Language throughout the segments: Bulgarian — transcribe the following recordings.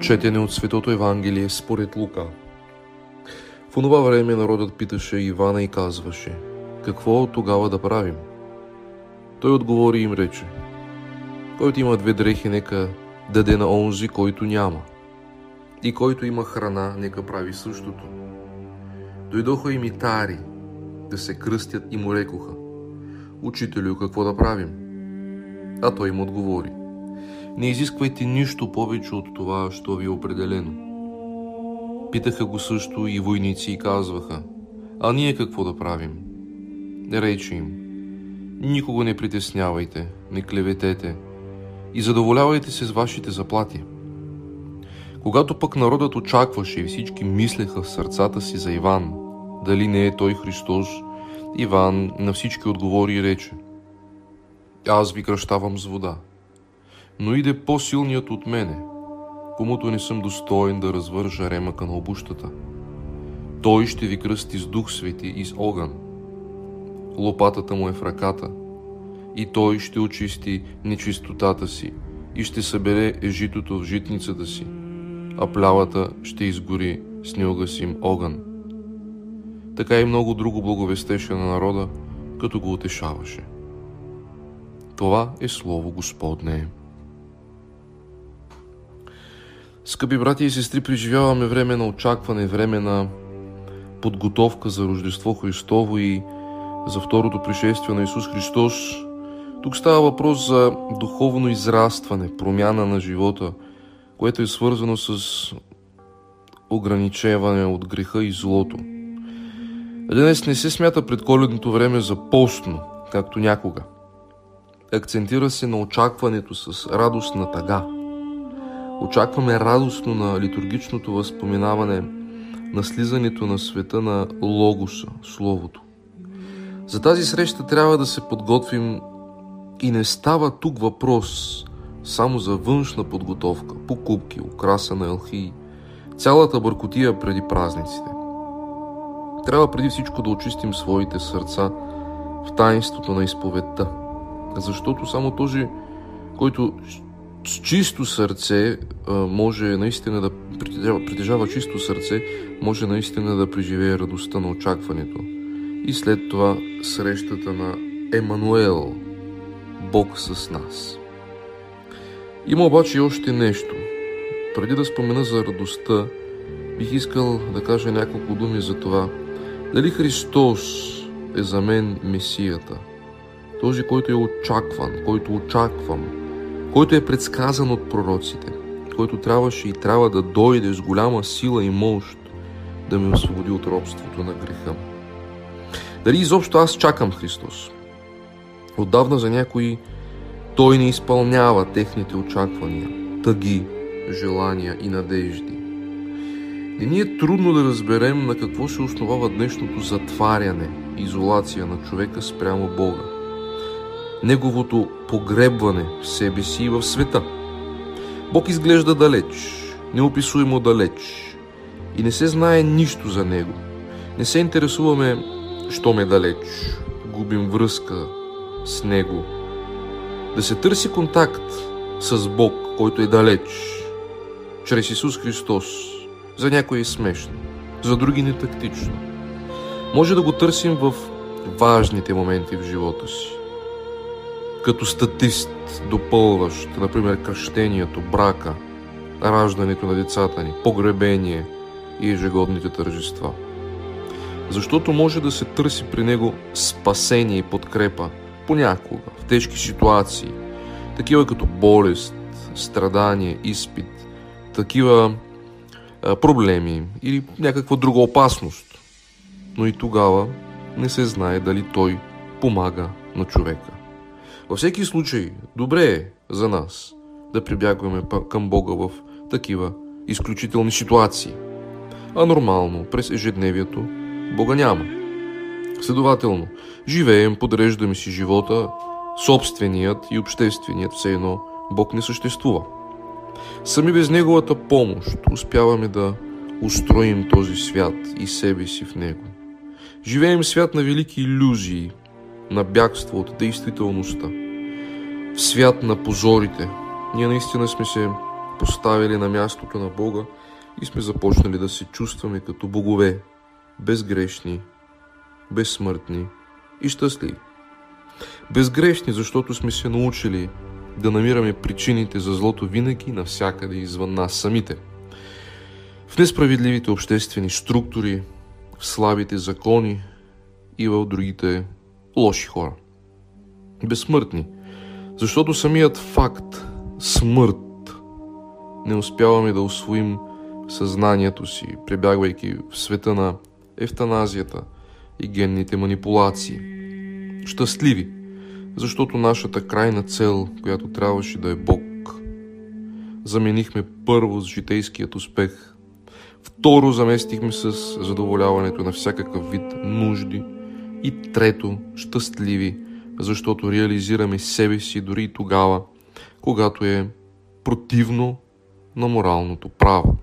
Четене от Светото Евангелие според Лука. В онова време народът питаше Ивана и казваше, какво тогава да правим? Той отговори им рече, който има две дрехи, нека даде на онзи, който няма. И който има храна, нека прави същото. Дойдоха и митари да се кръстят и му рекоха, Учителю, какво да правим? А той им отговори, не изисквайте нищо повече от това, що ви е определено. Питаха го също и войници и казваха, а ние какво да правим? Рече им, никого не притеснявайте, не клеветете и задоволявайте се с вашите заплати. Когато пък народът очакваше и всички мислеха в сърцата си за Иван, дали не е той Христос, Иван на всички отговори и рече, аз ви кръщавам с вода – но иде по-силният от мене, комуто не съм достоен да развържа ремъка на обущата. Той ще ви кръсти с дух свети и с огън. Лопатата му е в ръката и той ще очисти нечистотата си и ще събере ежитото в житницата си, а плявата ще изгори с неугасим огън. Така и много друго благовестеше на народа, като го утешаваше. Това е Слово Господне. Скъпи брати и сестри, преживяваме време на очакване, време на подготовка за Рождество Христово и за второто пришествие на Исус Христос. Тук става въпрос за духовно израстване, промяна на живота, което е свързано с ограничаване от греха и злото. Днес не се смята предколедното време за постно, както някога. Акцентира се на очакването с радост на тъга – Очакваме радостно на литургичното възпоминаване на слизането на света на Логоса, Словото. За тази среща трябва да се подготвим и не става тук въпрос само за външна подготовка, покупки, украса на елхии, цялата бъркотия преди празниците. Трябва преди всичко да очистим своите сърца в таинството на изповедта, защото само този, който с чисто сърце може наистина да притежава, притежава чисто сърце, може наистина да преживее радостта на очакването. И след това срещата на Емануел, Бог с нас. Има обаче и още нещо. Преди да спомена за радостта, бих искал да кажа няколко думи за това. Дали Христос е за мен Месията? Този, който е очакван, който очаквам – който е предсказан от пророците, който трябваше и трябва да дойде с голяма сила и мощ да ме освободи от робството на греха. Дали изобщо аз чакам Христос? Отдавна за някои той не изпълнява техните очаквания, тъги, желания и надежди. Не ни е трудно да разберем на какво се основава днешното затваряне, изолация на човека спрямо Бога неговото погребване в себе си и в света. Бог изглежда далеч, неописуемо далеч и не се знае нищо за него. Не се интересуваме, що ме далеч, губим връзка с него. Да се търси контакт с Бог, който е далеч, чрез Исус Христос, за някои е смешно, за други не тактично. Може да го търсим в важните моменти в живота си като статист, допълващ, например, кръщението, брака, раждането на децата ни, погребение и ежегодните тържества. Защото може да се търси при него спасение и подкрепа понякога, в тежки ситуации, такива като болест, страдание, изпит, такива проблеми или някаква друга опасност. Но и тогава не се знае дали той помага на човека. Във всеки случай, добре е за нас да прибягваме към Бога в такива изключителни ситуации. А нормално, през ежедневието, Бога няма. Следователно, живеем, подреждаме си живота, собственият и общественият, все едно Бог не съществува. Сами без Неговата помощ успяваме да устроим този свят и себе си в него. Живеем свят на велики иллюзии, на бягство от действителността. В свят на позорите. Ние наистина сме се поставили на мястото на Бога и сме започнали да се чувстваме като богове, безгрешни, безсмъртни и щастливи. Безгрешни, защото сме се научили да намираме причините за злото винаги навсякъде извън нас самите. В несправедливите обществени структури, в слабите закони и в другите лоши хора. Безсмъртни, защото самият факт смърт не успяваме да освоим съзнанието си, прибягвайки в света на ефтаназията и генните манипулации. Щастливи, защото нашата крайна цел, която трябваше да е Бог, заменихме първо с житейският успех, второ заместихме с задоволяването на всякакъв вид нужди и трето щастливи, защото реализираме себе си дори и тогава, когато е противно на моралното право.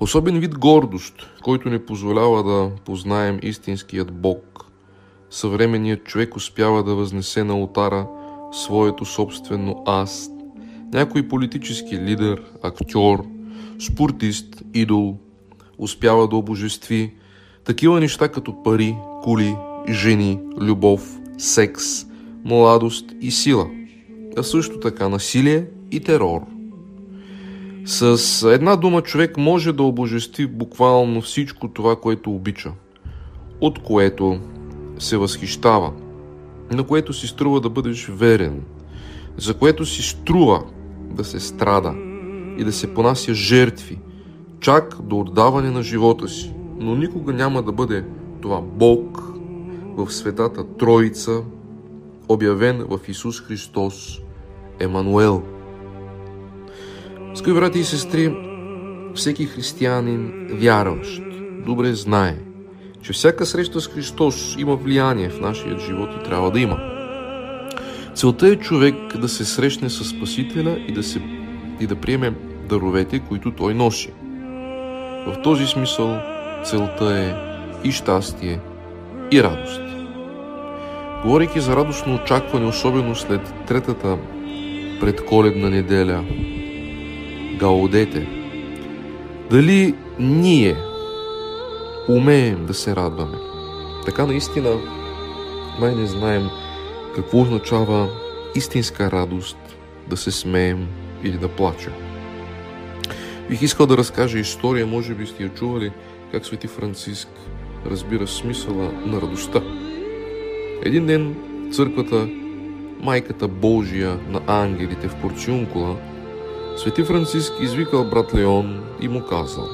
Особен вид гордост, който не позволява да познаем истинският Бог. Съвременният човек успява да възнесе на отара своето собствено аз. Някой политически лидер, актьор, спортист, идол успява да обожестви такива неща като пари, кули, жени, любов, секс, младост и сила, а също така насилие и терор – с една дума човек може да обожести буквално всичко това, което обича, от което се възхищава, на което си струва да бъдеш верен, за което си струва да се страда и да се понася жертви, чак до отдаване на живота си. Но никога няма да бъде това Бог в светата Троица, обявен в Исус Христос, Емануел – Скъпи брати и сестри, всеки християнин, вярващ, добре знае, че всяка среща с Христос има влияние в нашия живот и трябва да има. Целта е човек да се срещне с Спасителя и да, се, и да приеме даровете, които той носи. В този смисъл целта е и щастие, и радост. Говорейки за радостно очакване, особено след третата предколедна неделя, Гаудете. Дали ние умеем да се радваме? Така наистина май не знаем какво означава истинска радост, да се смеем или да плачем. Бих искал да разкажа история, може би сте я чували, как Свети Франциск разбира смисъла на радостта. Един ден църквата Майката Божия на ангелите в Порциункула Свети Франциск извикал брат Леон и му казал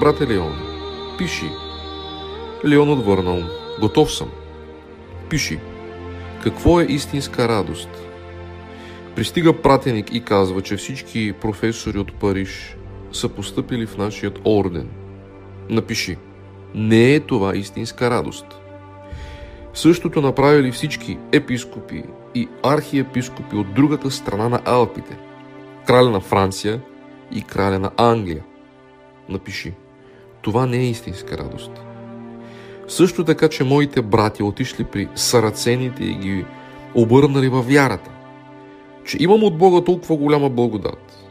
Брате Леон, пиши. Леон отвърнал Готов съм. Пиши. Какво е истинска радост? Пристига пратеник и казва, че всички професори от Париж са поступили в нашият орден. Напиши. Не е това истинска радост. Същото направили всички епископи и архиепископи от другата страна на Алпите – краля на Франция и краля на Англия. Напиши. Това не е истинска радост. Също така, че моите брати отишли при сарацените и ги обърнали във вярата. Че имам от Бога толкова голяма благодат.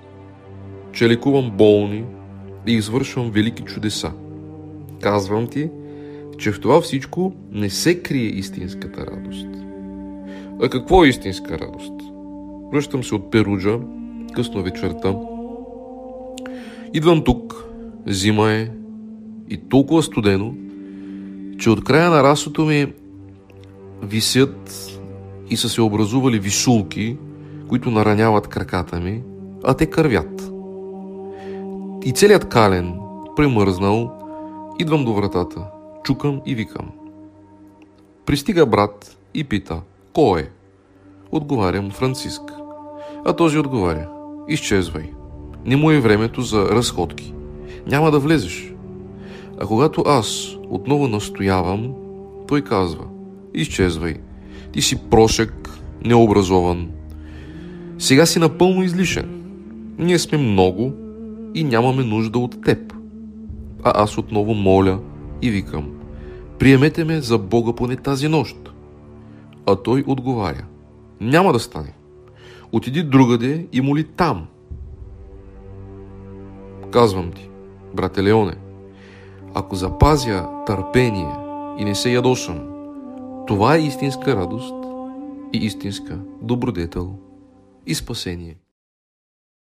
Че лекувам болни и извършвам велики чудеса. Казвам ти, че в това всичко не се крие истинската радост. А какво е истинска радост? Връщам се от Перуджа, късно вечерта. Идвам тук, зима е и толкова студено, че от края на расото ми висят и са се образували висулки, които нараняват краката ми, а те кървят. И целият кален, премързнал, идвам до вратата, чукам и викам. Пристига брат и пита, кой е? Отговарям Франциск. А този отговаря, изчезвай. Не му е времето за разходки. Няма да влезеш. А когато аз отново настоявам, той казва, изчезвай. Ти си прошек, необразован. Сега си напълно излишен. Ние сме много и нямаме нужда от теб. А аз отново моля и викам, приемете ме за Бога поне тази нощ. А той отговаря, няма да стане. Отиди другаде и моли там, Казвам ти, брате Леоне, ако запазя търпение и не се ядосам, това е истинска радост и истинска добродетел и спасение.